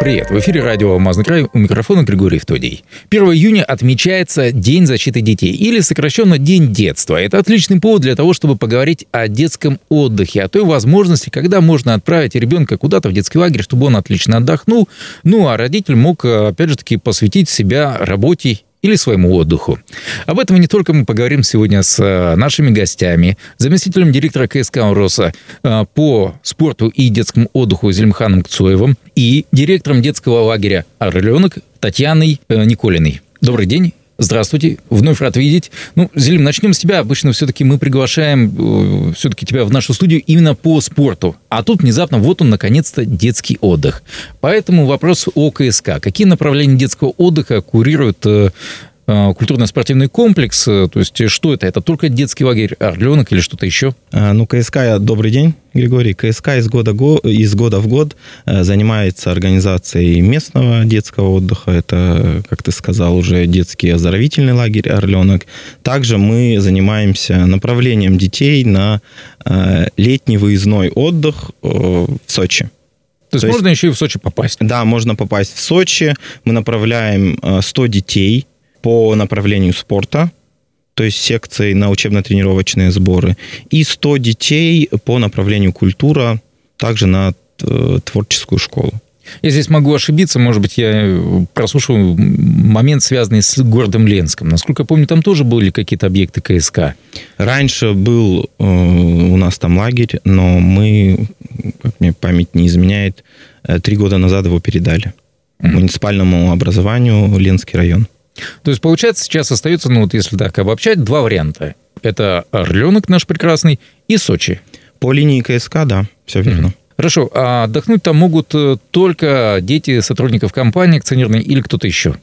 Привет, в эфире радио «Алмазный край», у микрофона Григорий Втодий. 1 июня отмечается День защиты детей, или сокращенно День детства. Это отличный повод для того, чтобы поговорить о детском отдыхе, о той возможности, когда можно отправить ребенка куда-то в детский лагерь, чтобы он отлично отдохнул, ну а родитель мог, опять же таки, посвятить себя работе или своему отдыху. Об этом и не только мы поговорим сегодня с э, нашими гостями, заместителем директора КСК «Роса» э, по спорту и детскому отдыху Зельмханом Кцуевым и директором детского лагеря «Орленок» Татьяной э, Николиной. Добрый день. Здравствуйте, вновь рад видеть. Ну, Зелим, начнем с тебя. Обычно все-таки мы приглашаем все-таки тебя в нашу студию именно по спорту. А тут внезапно вот он, наконец-то, детский отдых. Поэтому вопрос о КСК. Какие направления детского отдыха курирует Э, культурно-спортивный комплекс. Э, то есть что это? Это только детский лагерь «Орленок» или что-то еще? А, ну, КСК, добрый день, Григорий. КСК из года, из года в год э, занимается организацией местного детского отдыха. Это, как ты сказал, уже детский оздоровительный лагерь «Орленок». Также мы занимаемся направлением детей на летний выездной отдых в Сочи. То есть, То есть можно еще и в Сочи попасть? Да, можно попасть в Сочи. Мы направляем 100 детей по направлению спорта, то есть секции на учебно-тренировочные сборы, и 100 детей по направлению культура, также на э, творческую школу. Я здесь могу ошибиться, может быть, я прослушал момент, связанный с городом Ленском. Насколько я помню, там тоже были какие-то объекты КСК. Раньше был э, у нас там лагерь, но мы, как мне память не изменяет, э, три года назад его передали mm-hmm. муниципальному образованию Ленский район. То есть, получается, сейчас остается, ну вот если так обобщать, два варианта. Это Орленок наш прекрасный и Сочи. По линии КСК, да, все верно. Mm-hmm. Хорошо, а отдохнуть там могут э, только дети сотрудников компании акционерной или кто-то еще?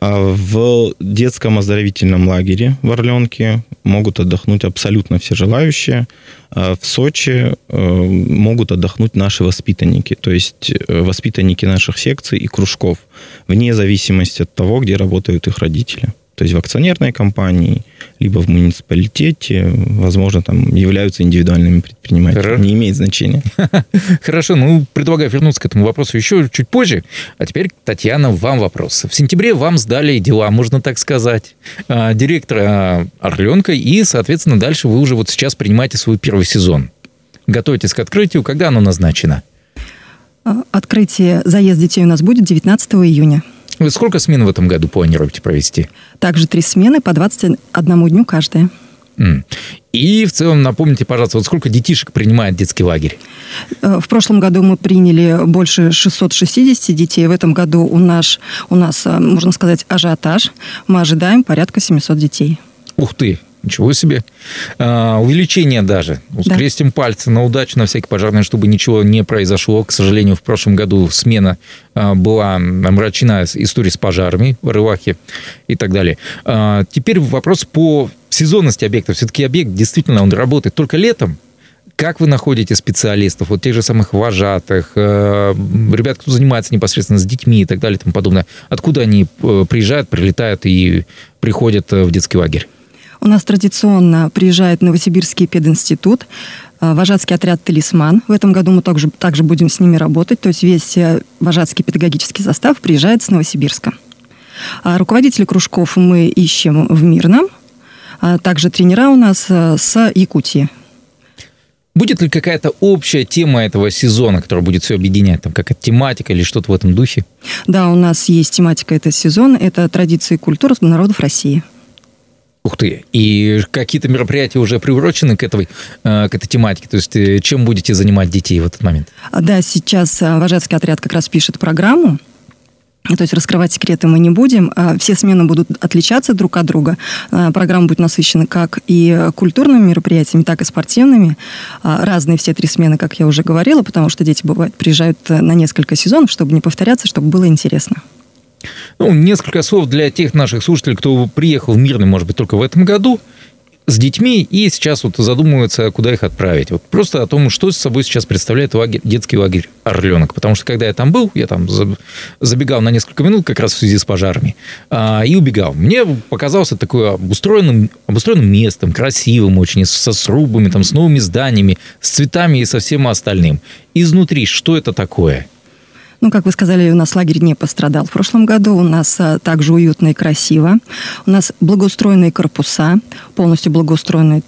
А в детском оздоровительном лагере в Орленке могут отдохнуть абсолютно все желающие. А в Сочи э, могут отдохнуть наши воспитанники, то есть э, воспитанники наших секций и кружков, вне зависимости от того, где работают их родители. То есть в акционерной компании, либо в муниципалитете, возможно, там являются индивидуальными предпринимателями. Хорошо. Не имеет значения. Хорошо, ну, предлагаю вернуться к этому вопросу еще чуть позже. А теперь, Татьяна, вам вопрос. В сентябре вам сдали дела, можно так сказать, а, директора Орленка, и, соответственно, дальше вы уже вот сейчас принимаете свой первый сезон. Готовитесь к открытию. Когда оно назначено? А, открытие, заезд детей у нас будет 19 июня. Вы сколько смен в этом году планируете провести? Также три смены по 21 дню каждая. И в целом напомните, пожалуйста, вот сколько детишек принимает детский лагерь? Э, в прошлом году мы приняли больше 660 детей. В этом году у нас, у нас э, можно сказать, ажиотаж. Мы ожидаем порядка 700 детей. Ух ты! Ничего себе. А, увеличение даже. Да. пальцы на удачу, на всякий пожарный, чтобы ничего не произошло. К сожалению, в прошлом году смена а, была омрачена историей с пожарами в Рывахе и так далее. А, теперь вопрос по сезонности объекта. Все-таки объект действительно он работает только летом. Как вы находите специалистов, вот тех же самых вожатых, э, ребят, кто занимается непосредственно с детьми и так далее и тому подобное? Откуда они э, приезжают, прилетают и приходят э, в детский лагерь? У нас традиционно приезжает Новосибирский пединститут, э, вожатский отряд «Талисман». В этом году мы также, также будем с ними работать. То есть весь э, вожатский педагогический состав приезжает с Новосибирска. А руководители кружков мы ищем в Мирном. А также тренера у нас э, с Якутии. Будет ли какая-то общая тема этого сезона, которая будет все объединять, там какая-то тематика или что-то в этом духе? Да, у нас есть тематика этого сезона. Это традиции и культура народов России. Ух ты. И какие-то мероприятия уже приурочены к этой, э, к этой тематике? То есть э, чем будете занимать детей в этот момент? Да, сейчас э, вожатский отряд как раз пишет программу. То есть раскрывать секреты мы не будем. А все смены будут отличаться друг от друга. Программа будет насыщена как и культурными мероприятиями, так и спортивными. Разные все три смены, как я уже говорила, потому что дети бывают приезжают на несколько сезонов, чтобы не повторяться, чтобы было интересно. Ну, несколько слов для тех наших слушателей, кто приехал в Мирный, может быть, только в этом году. с детьми и сейчас вот задумываются, куда их отправить. Вот просто о том, что с собой сейчас представляет лагерь, детский лагерь «Орленок». Потому что, когда я там был, я там забегал на несколько минут как раз в связи с пожарами а, и убегал. Мне показался такой обустроенным, обустроенным местом, красивым очень, со срубами, там, с новыми зданиями, с цветами и со всем остальным. Изнутри что это такое? Ну, как вы сказали, у нас лагерь не пострадал в прошлом году. У нас а, также уютно и красиво. У нас благоустроенные корпуса, полностью благоустроенные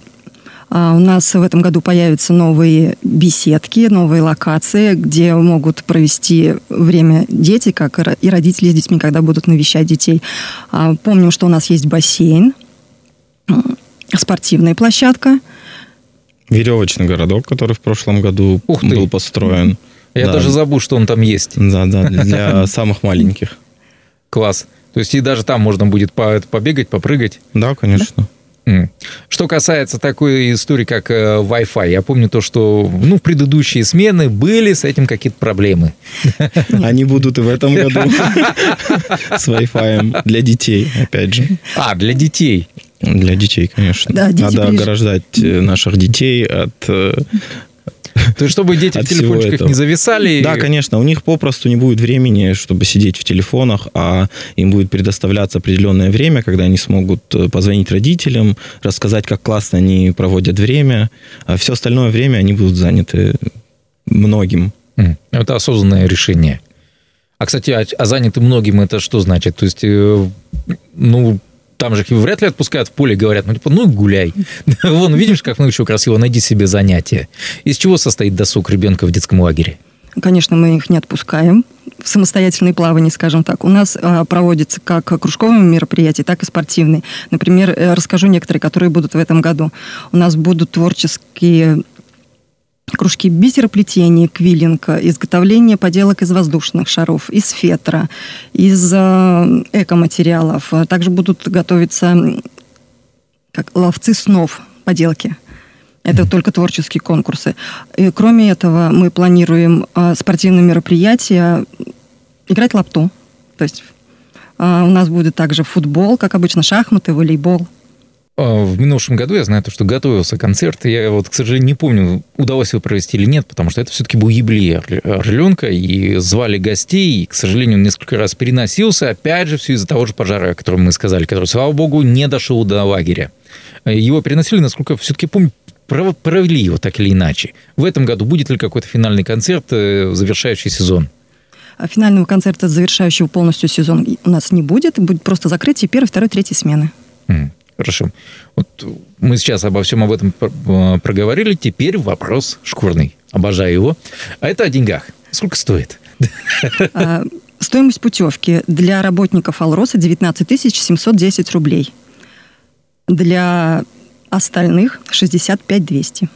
а у нас в этом году появятся новые беседки, новые локации, где могут провести время дети, как и родители с детьми, когда будут навещать детей. А, помним, что у нас есть бассейн, спортивная площадка. Веревочный городок, который в прошлом году Ух был построен. Я да. даже забыл, что он там есть. Да, да, для самых маленьких. Класс. То есть и даже там можно будет побегать, попрыгать? Да, конечно. Что касается такой истории, как э, Wi-Fi, я помню то, что ну, в предыдущие смены были с этим какие-то проблемы. Они будут и в этом году с Wi-Fi для детей, опять же. А, для детей. Для детей, конечно. Да, Надо ограждать э, наших детей от э, то есть, чтобы дети в телефончиках не зависали? Да, конечно. У них попросту не будет времени, чтобы сидеть в телефонах, а им будет предоставляться определенное время, когда они смогут э, позвонить родителям, рассказать, как классно они проводят время. А все остальное время они будут заняты многим. Это осознанное решение. А, кстати, а, а заняты многим это что значит? То есть, э, ну, там же их вряд ли отпускают в поле, говорят, ну, типа, ну, гуляй. Вон, видишь, как ну, еще красиво, найди себе занятие. Из чего состоит досуг ребенка в детском лагере? Конечно, мы их не отпускаем в самостоятельные плавания, скажем так. У нас а, проводится как кружковые мероприятия, так и спортивные. Например, э, расскажу некоторые, которые будут в этом году. У нас будут творческие кружки бисероплетения, квиллинга, изготовление поделок из воздушных шаров, из фетра, из э, экоматериалов. Также будут готовиться как ловцы снов поделки. Это только творческие конкурсы. И кроме этого, мы планируем э, спортивные мероприятия, играть лапту. То есть э, у нас будет также футбол, как обычно, шахматы, волейбол. А, в минувшем году я знаю, то, что готовился концерт, я вот, к сожалению, не помню, удалось его провести или нет, потому что это все-таки был юбилей Орленка, и звали гостей, и, к сожалению, он несколько раз переносился, опять же, все из-за того же пожара, о котором мы сказали, который, слава богу, не дошел до лагеря. Его переносили, насколько все-таки помню, провели его так или иначе. В этом году будет ли какой-то финальный концерт, э, завершающий сезон? А финального концерта, завершающего полностью сезон, у нас не будет. Будет просто закрытие первой, второй, третьей смены. Хорошо. Вот мы сейчас обо всем об этом э, проговорили. Теперь вопрос шкурный. Обожаю его. А это о деньгах. Сколько стоит? А, стоимость путевки для работников Алроса 19 710 рублей. Для остальных 65 200.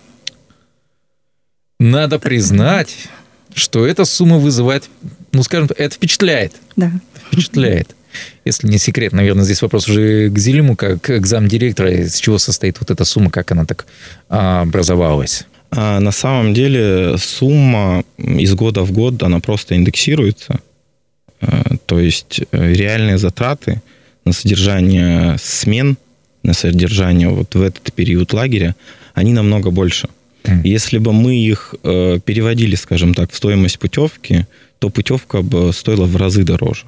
Надо признать, что эта сумма вызывает, ну, скажем, это впечатляет. Да. Впечатляет. Если не секрет, наверное, здесь вопрос уже к Зелиму, как к замдиректора, из чего состоит вот эта сумма, как она так а, образовалась? А на самом деле сумма из года в год, она просто индексируется. А, то есть э, реальные затраты на содержание смен, на содержание вот в этот период лагеря, они намного больше. Если бы мы их э, переводили, скажем так, в стоимость путевки, то путевка бы стоила в разы дороже.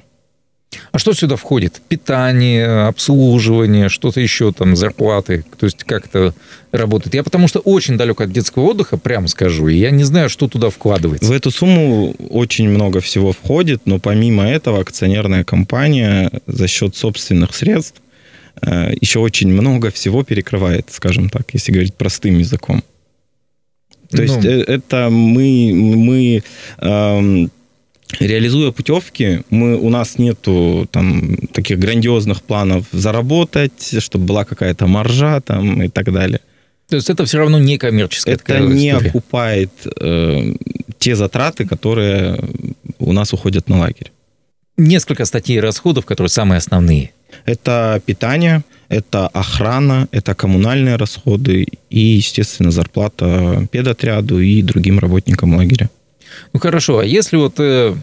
А что сюда входит? Питание, обслуживание, что-то еще там, зарплаты? То есть как это работает? Я потому что очень далек от детского отдыха, прямо скажу, и я не знаю, что туда вкладывается. В эту сумму очень много всего входит, но помимо этого акционерная компания за счет собственных средств э, еще очень много всего перекрывает, скажем так, если говорить простым языком. То ну, есть э, это мы, мы эм, реализуя путевки, мы, у нас нету там таких грандиозных планов заработать, чтобы была какая-то маржа там и так далее. То есть это все равно не коммерческая Это не история. окупает э, те затраты, которые у нас уходят на лагерь. Несколько статей расходов, которые самые основные. Это питание, это охрана, это коммунальные расходы и, естественно, зарплата педотряду и другим работникам лагеря. Ну хорошо, а если вот э,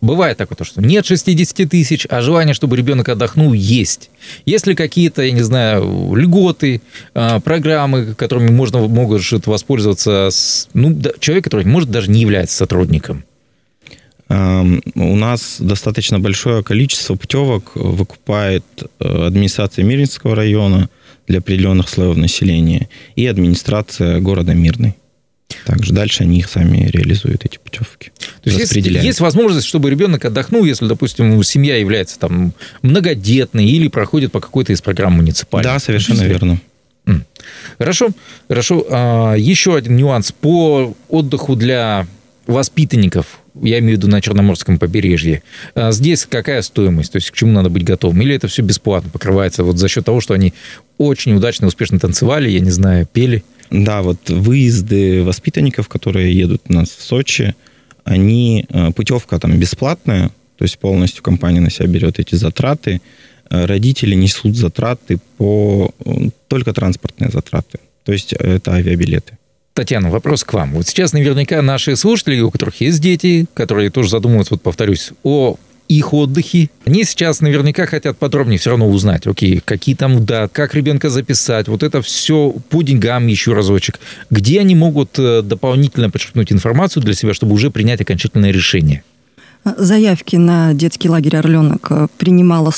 бывает такое, то, что нет 60 тысяч, а желание, чтобы ребенок отдохнул, есть. Есть ли какие-то, я не знаю, льготы, а, программы, которыми можно может воспользоваться ну, человек, который, может, даже не является сотрудником? У нас достаточно большое количество путевок выкупает э, администрация Мирнинского района для определенных слоев населения и администрация города Мирный. Также дальше они их сами реализуют, эти путевки. То есть есть, есть возможность, чтобы ребенок отдохнул, если, допустим, семья является там многодетной или проходит по какой-то из программ муниципальных. Да, совершенно верно. Хорошо, хорошо. А, еще один нюанс по отдыху для воспитанников я имею в виду на Черноморском побережье. А здесь какая стоимость? То есть к чему надо быть готовым? Или это все бесплатно покрывается вот за счет того, что они очень удачно, успешно танцевали, я не знаю, пели? Да, вот выезды воспитанников, которые едут у нас в Сочи, они, э, путевка там бесплатная, то есть полностью компания на себя берет эти затраты. Э, родители несут затраты по э, только транспортные затраты. То есть это авиабилеты. Татьяна, вопрос к вам. Вот сейчас наверняка наши слушатели, у которых есть дети, которые тоже задумываются, вот повторюсь, о их отдыхе. Они сейчас наверняка хотят подробнее все равно узнать, окей, какие там да, как ребенка записать, вот это все по деньгам еще разочек. Где они могут э, дополнительно подчеркнуть информацию для себя, чтобы уже принять окончательное решение? Заявки на детский лагерь «Орленок» э, принимала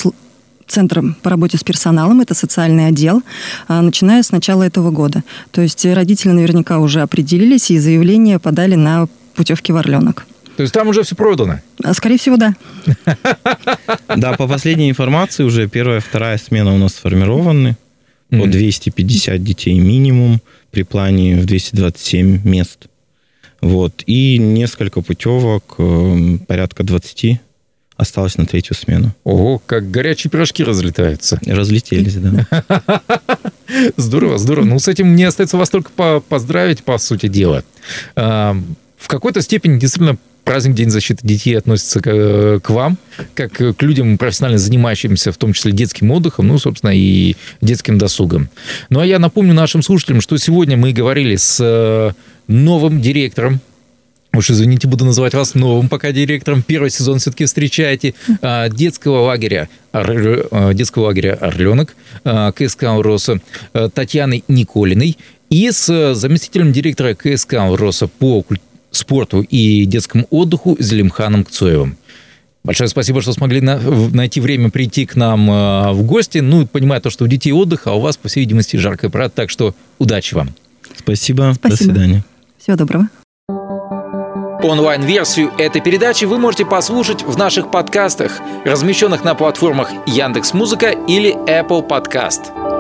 Центром по работе с персоналом, это социальный отдел, а, начиная с начала этого года. То есть родители наверняка уже определились и заявление подали на путевки в Орленок. То есть там уже все продано? А, скорее всего, да. Да, по последней информации уже первая, вторая смена у нас сформированы. По 250 детей минимум при плане в 227 мест. Вот. И несколько путевок, э, порядка 20 осталось на третью смену. Ого, как горячие пирожки разлетаются. Разлетелись, да. Здорово, здорово. Ну, с этим мне остается вас только поздравить, по сути дела. В какой-то степени действительно праздник День защиты детей относится к, к вам, как к людям, профессионально занимающимся, в том числе детским отдыхом, ну, собственно, и детским досугом. Ну, а я напомню нашим слушателям, что сегодня мы говорили с э, новым директором Уж извините, буду называть вас новым пока директором. Первый сезон все-таки встречаете. А, детского лагеря, а, детского лагеря «Орленок» а, КСК «Уроса» Татьяной Николиной и с заместителем директора КСК «Уроса» по спорту и детскому отдыху Зелимханом Кцоевым. Большое спасибо, что смогли на, найти время прийти к нам э, в гости. Ну, понимаю то, что у детей отдых, а у вас, по всей видимости, жаркая пора. Так что удачи вам. Спасибо. спасибо. До свидания. Всего доброго. Онлайн-версию этой передачи вы можете послушать в наших подкастах, размещенных на платформах Яндекс.Музыка или Apple Podcast.